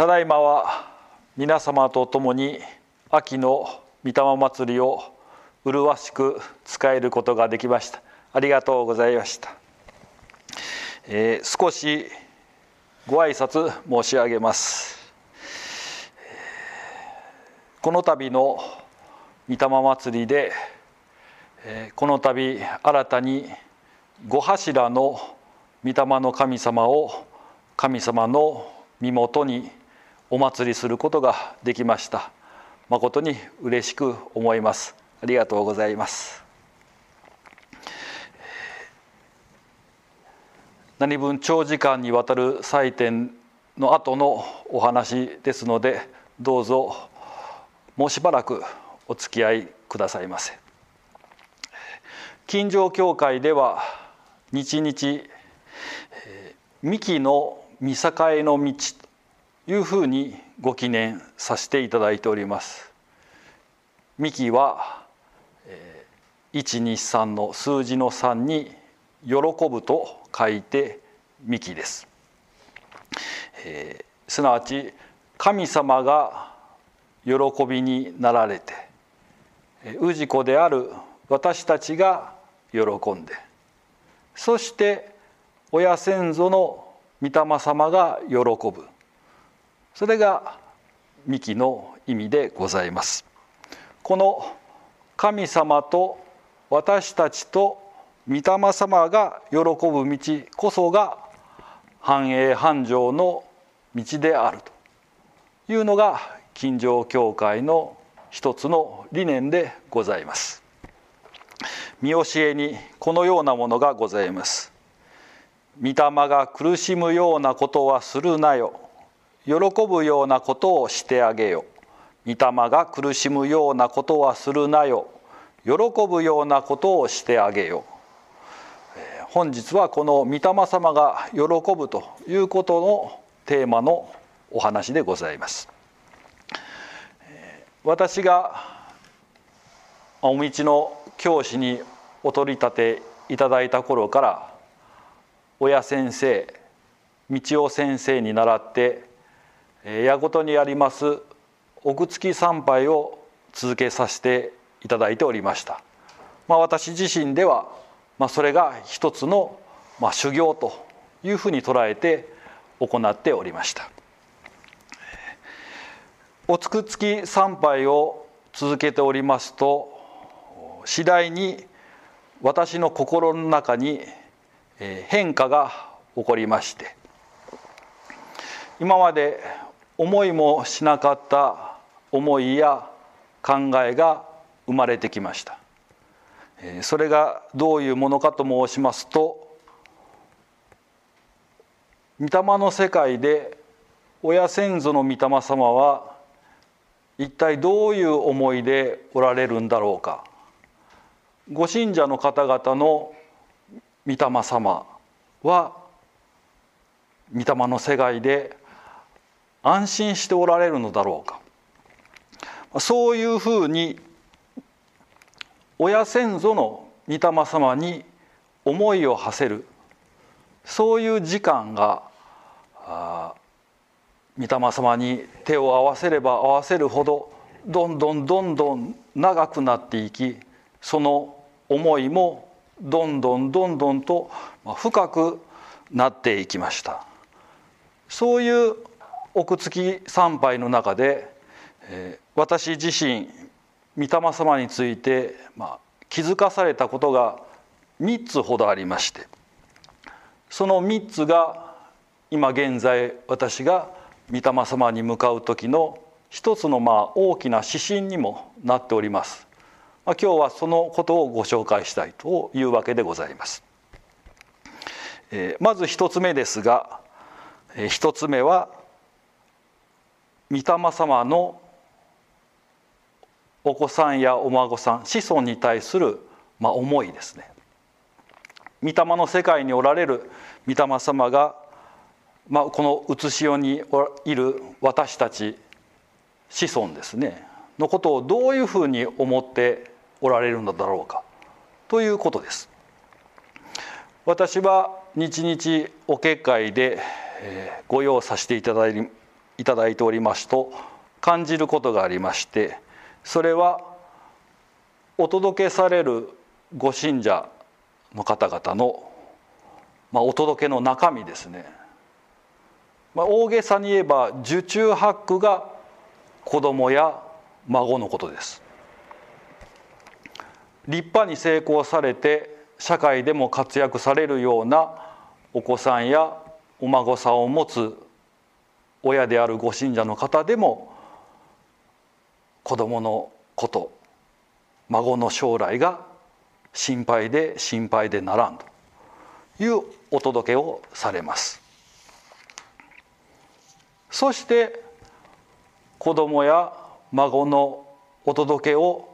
ただいまは皆様と共に秋の御霊祭りを麗しく使えることができました。ありがとうございました、えー、少しご挨拶申し上げます。この度の御霊祭りでこの度新たに五柱の御霊の神様を神様の身元にお祭りすることができました。誠に嬉しく思います。ありがとうございます。何分長時間にわたる祭典の後のお話ですのでどうぞもうしばらくお付き合いくださいませ。近所教会では日々幹の見境の道というふうにご記念させていただいております。幹は123の数字の3に喜ぶと書いて幹です、えー、すなわち神様が喜びになられて氏子である私たちが喜んでそして親先祖の御霊様が喜ぶ。それが幹の意味でございます。この神様と私たちと御霊様が喜ぶ道こそが繁栄繁盛の道であるというのが近所教会の一つの理念でございます。見教えにこのようなものがございます。御霊が苦しむようなことはするなよ。喜ぶようなことをしてあげよ御霊が苦しむようなことはするなよ。喜ぶようなことをしてあげよ本日はこの御霊様が喜ぶということのテーマのお話でございます。私がお道の教師にお取り立ていただいた頃から親先生道夫先生に倣って矢事にあります奥月参拝を続けさせていただいておりました、まあ、私自身では、まあ、それが一つの、まあ、修行というふうに捉えて行っておりました。おつくつき参拝を続けておりますと次第に私の心の中に変化が起こりまして今まで思いもしなかった思いや考えが生まれてきました。それがどういうものかと申しますと御霊の世界で親先祖の御霊様は一体どういう思いでおられるんだろうか。ご信者の方々の御霊様は御霊の世界で安心しておられるのだろうか。そういうふうに親先祖の御霊様に思いを馳せる。そういう時間が御霊様に手を合わせれば合わせるほどどんどんどんどん長くなっていきその思いもどんどんどんどんと深くなっていきました。そういう奥月参拝の中で私自身御霊様について、まあ、気づかされたことが3つほどありましてその3つが今現在私が御霊様に向かう時の一つのまあ大きな指針にもなっております。まあ、今日はそのことをご紹介したいというわけでございます。えー、まず一つ目ですが、えー、一つ目は御霊様のお子さんやお孫さん子孫に対する、まあ、思いですね御霊の世界におられる御霊様が、まあ、この写し世にいる私たち子孫ですねのことをどういうふうに思っておられるのだろうかということです。私は日々お結会でご用させていただいいただいておりますと感じることがありましてそれはお届けされるご信者の方々の、まあ、お届けの中身ですね、まあ、大げさに言えば受注ハックが子供や孫のことです。立派に成功されて社会でも活躍されるようなお子さんやお孫さんを持つ親であるご信者の方でも子供のこと孫の将来が心配で心配でならんというお届けをされます。そして子供や孫のお届けを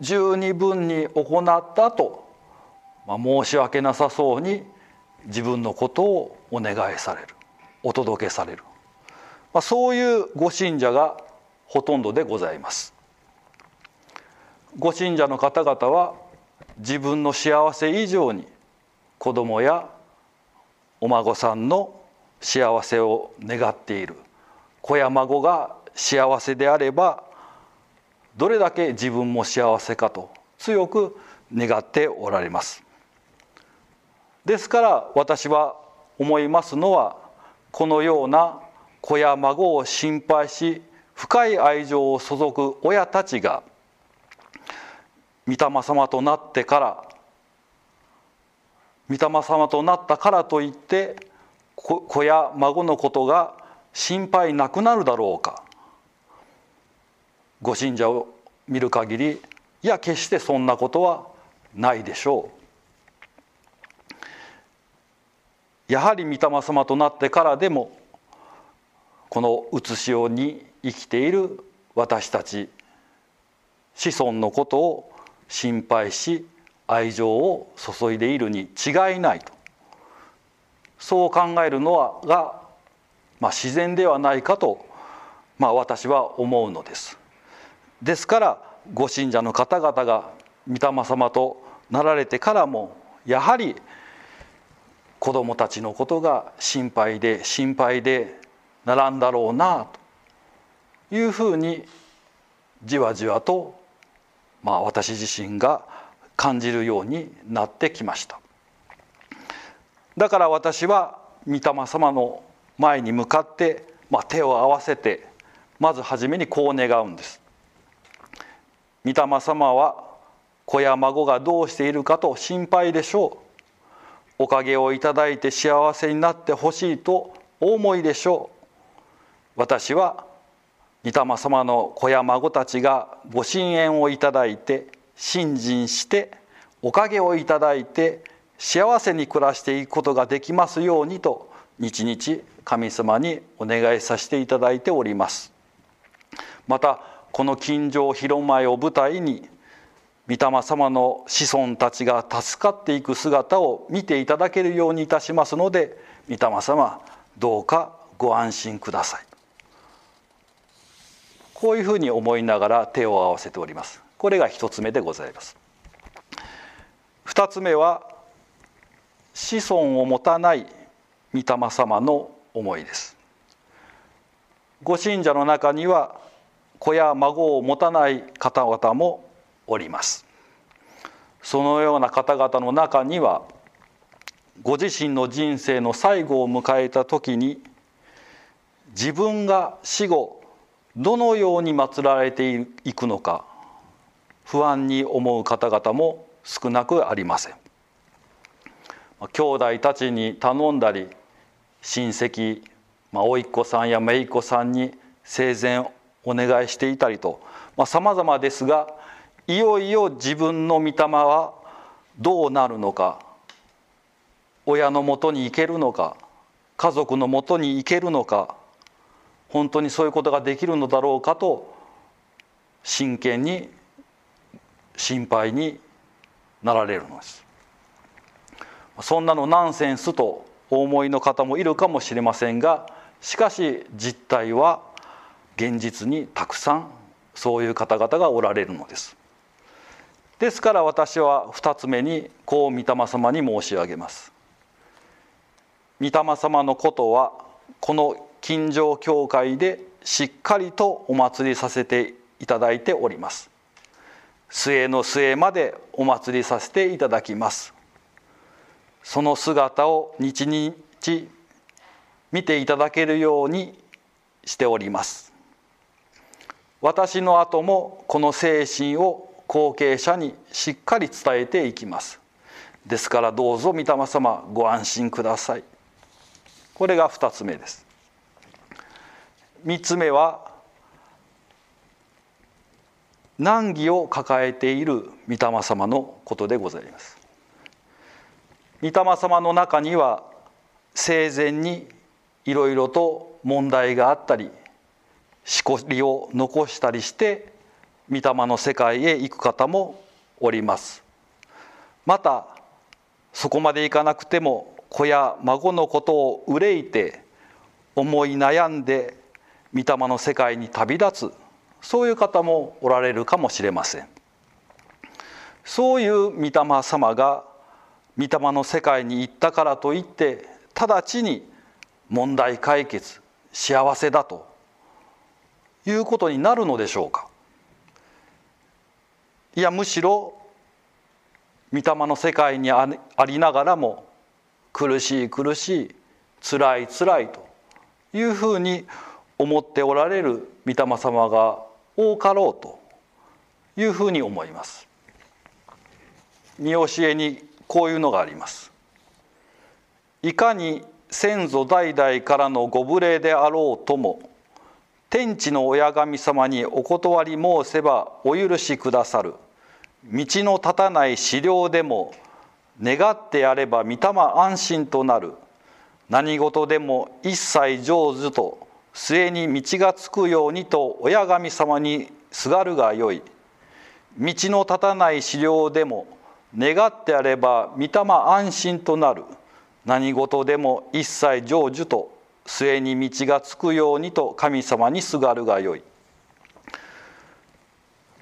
十二分に行ったと、まあ、申し訳なさそうに自分のことをお願いされるお届けされる、まあ、そういうご信者がほとんどでございます。ご信者の方々は自分の幸せ以上に子供やお孫さんの幸せを願っている。子や孫が幸せであればどれだけ自分も幸せかと強く願っておられます。ですから私は思いますのはこのような子や孫を心配し深い愛情を注ぐ親たちが御霊様となってから御霊様となったからといって子や孫のことが心配なくなるだろうか。ご信者を見る限りいや決してそんなことはないでしょう。やはり御霊様となってからでもこのうつしおに生きている私たち子孫のことを心配し愛情を注いでいるに違いないとそう考えるのはが、まあ、自然ではないかと、まあ、私は思うのです。ですからご信者の方々が御霊様となられてからもやはり子どもたちのことが心配で心配でならんだろうなというふうにじわじわと、まあ、私自身が感じるようになってきました。だから私は御霊様の前に向かって、まあ、手を合わせてまず初めにこう願うんです。御霊様は子や孫がどうしているかと心配でしょう。おかげをいただいて幸せになってほしいとお思いでしょう。私は御霊様の子や孫たちがご神縁をいただいて信心しておかげをいただいて幸せに暮らしていくことができますようにと日々神様にお願いさせていただいております。またこの近所広前を舞台に御霊様の子孫たちが助かっていく姿を見ていただけるようにいたしますので御霊様どうかご安心ください。こういうふうに思いながら手を合わせております。これが一つ目でございます。二つ目は子孫を持たない御霊様の思いです。ご信者の中には子や孫を持たない方々もおります。そのような方々の中にはご自身の人生の最後を迎えた時に自分が死後どのように祀られていくのか不安に思う方々も少なくありません。兄弟たちに頼んだり親戚、まあ、甥っ子さんや姪っ子さんに生前お願いしていたりとさまざ、まですがいよいよ自分の御霊はどうなるのか親のもとに行けるのか家族のもとに行けるのか本当にそういうことができるのだろうかと真剣に心配になられるのです。そんなのナンセンスとお思いの方もいるかもしれませんがしかし実態は現実にたくさんそういう方々がおられるのです。ですから私は2つ目にこう御霊様に申し上げます。御霊様のことはこの近所教会でしっかりとお祭りさせていただいております。末の末までお祭りさせていただきます。その姿を日々見ていただけるようにしております。私の後もこの精神を後継者にしっかり伝えていきます。ですからどうぞ御霊様ご安心ください。これが2つ目です。3つ目は難儀を抱えている御霊様のことでございます。御霊様の中には生前にいろいろと問題があったりしこりを残したりして御霊の世界へ行く方もおります。またそこまでいかなくても子や孫のことを憂いて思い悩んで御霊の世界に旅立つそういう方もおられるかもしれません。そういう御霊様が御霊の世界に行ったからといって直ちに問題解決幸せだということになるのでしょうか。いやむしろ御霊の世界にありながらも苦しい苦しいつらいつらいというふうに思っておられる御霊様が多かろうというふうに思います。見教えにこういうのがあります。いかに先祖代々からのご無礼であろうとも天地の親神様にお断り申せばお許しくださる。道の立たない資料でも願ってやれば御霊安心となる。何事でも一切上手と末に道がつくようにと親神様にすがるがよい。道の立たない資料でも願ってあれば御霊安心となる。何事でも一切成就と末に道がつくようにと神様にすがるがよい。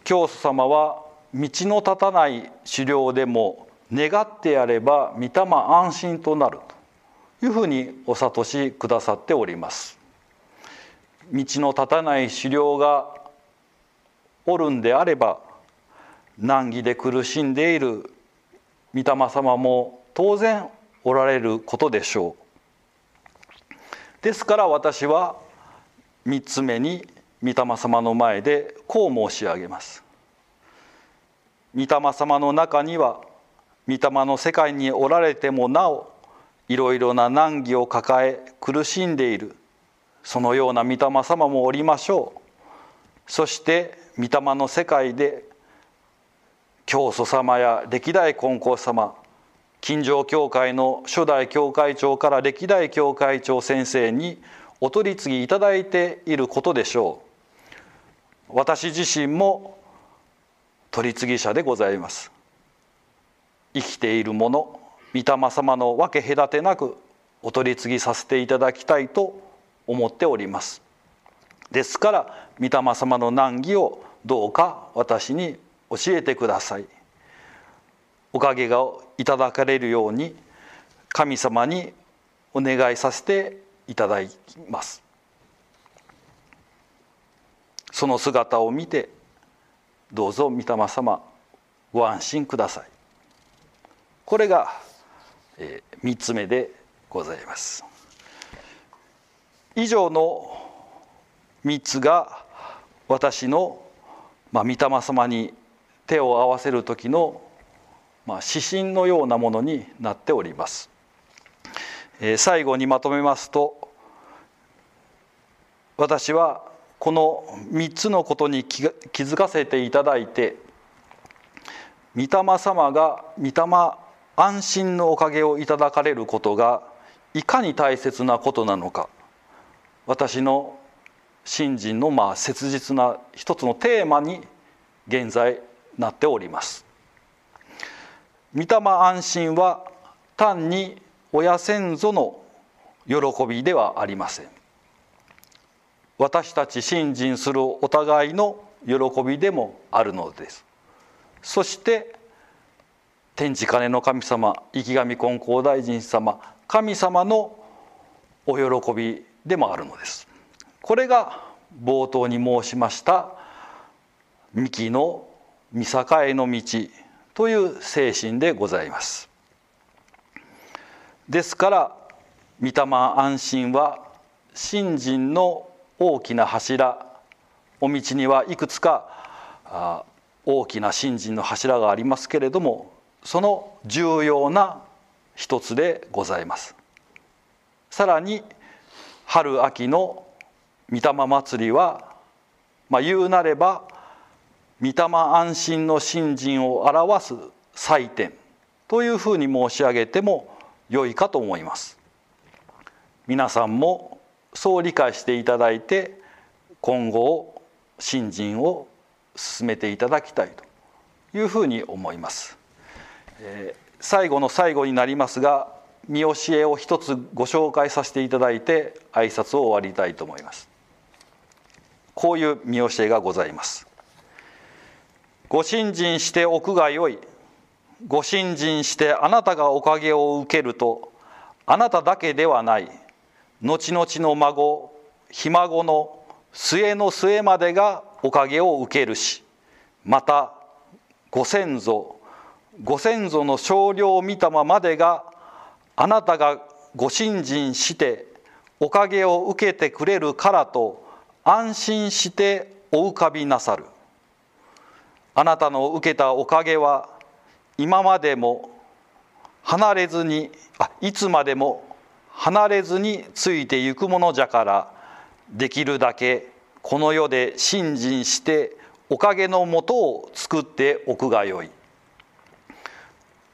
教祖様は道の立たない狩猟でも願ってやれば御霊安心となるというふうにお諭しくださっております。道の立たない狩猟がおるんであれば難儀で苦しんでいる御霊様も当然おられることでしょう。ですから私は3つ目に御霊様の前でこう申し上げます。御霊様の中には御霊の世界におられてもなおいろいろな難儀を抱え苦しんでいる。そのような御霊様もおりましょう。そして御霊の世界で教祖様や歴代金光様金城教会の初代教会長から歴代教会長先生にお取り次ぎいただいていることでしょう。私自身も取り次ぎ者でございます。生きている者御霊様の分け隔てなくお取り次ぎさせていただきたいと思っております。ですから御霊様の難儀をどうか私に教えてください。おかげがいただかれるように神様にお願いさせていただきます。その姿を見てどうぞ御霊様ご安心ください。これが、3つ目でございます。以上の3つが私の、まあ、御霊様に手を合わせる時の、まあ、指針のようなものになっております。えー、最後にまとめますと私はこの3つのことに気づかせていただいて御霊様が御霊安心のおかげをいただかれることがいかに大切なことなのか私の信心のまあ切実な一つのテーマに現在なっております。御霊安心は単に親先祖の喜びではありません。私たち信心するお互いの喜びでもあるのです。そして天地金の神様生神金光大臣様神様のお喜びでもあるのです。これが冒頭に申しました幹の見境の道という精神でございます。ですから御霊安心は信心の大きな柱お道にはいくつか大きな信心の柱がありますけれどもその重要な一つでございます。さらに春秋の御霊祭りは、まあ、言うなれば御霊安心の信心を表す祭典というふうに申し上げても良いかと思います。皆さんもそう理解していただいて今後を信心を進めていただきたいというふうに思います、えー、最後の最後になりますが見教えを一つご紹介させていただいて挨拶を終わりたいと思います。こういう見教えがございます。ご信心しておくがよい。ご信心してあなたがおかげを受けるとあなただけではない。後々の孫ひ孫の末の末までがおかげを受けるしまたご先祖ご先祖の少量御霊までがあなたがご信心しておかげを受けてくれるからと安心してお浮かびなさる。あなたの受けたおかげは今までも離れずにあいつまでも離れずについてゆくものじゃからできるだけこの世で信心しておかげのもとを作っておくがよい。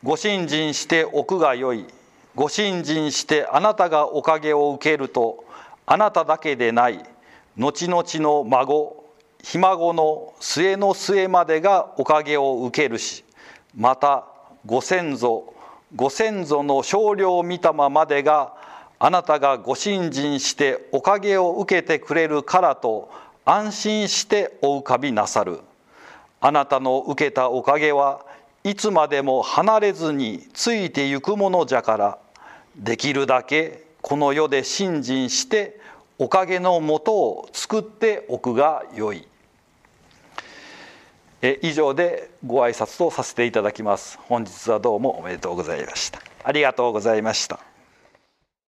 ご信心しておくがよい。ご信心してあなたがおかげを受けるとあなただけでない後々の孫ひ孫の末の末までがおかげを受けるしまたご先祖ご先祖の少量御霊までがあなたがご信心しておかげを受けてくれるからと安心してお浮かびなさる。あなたの受けたおかげはいつまでも離れずについてゆくものじゃから。できるだけこの世で信心しておかげのもとを作っておくがよい。え以上でご挨拶とさせていただきます。本日はどうもおめでとうございました。ありがとうございました。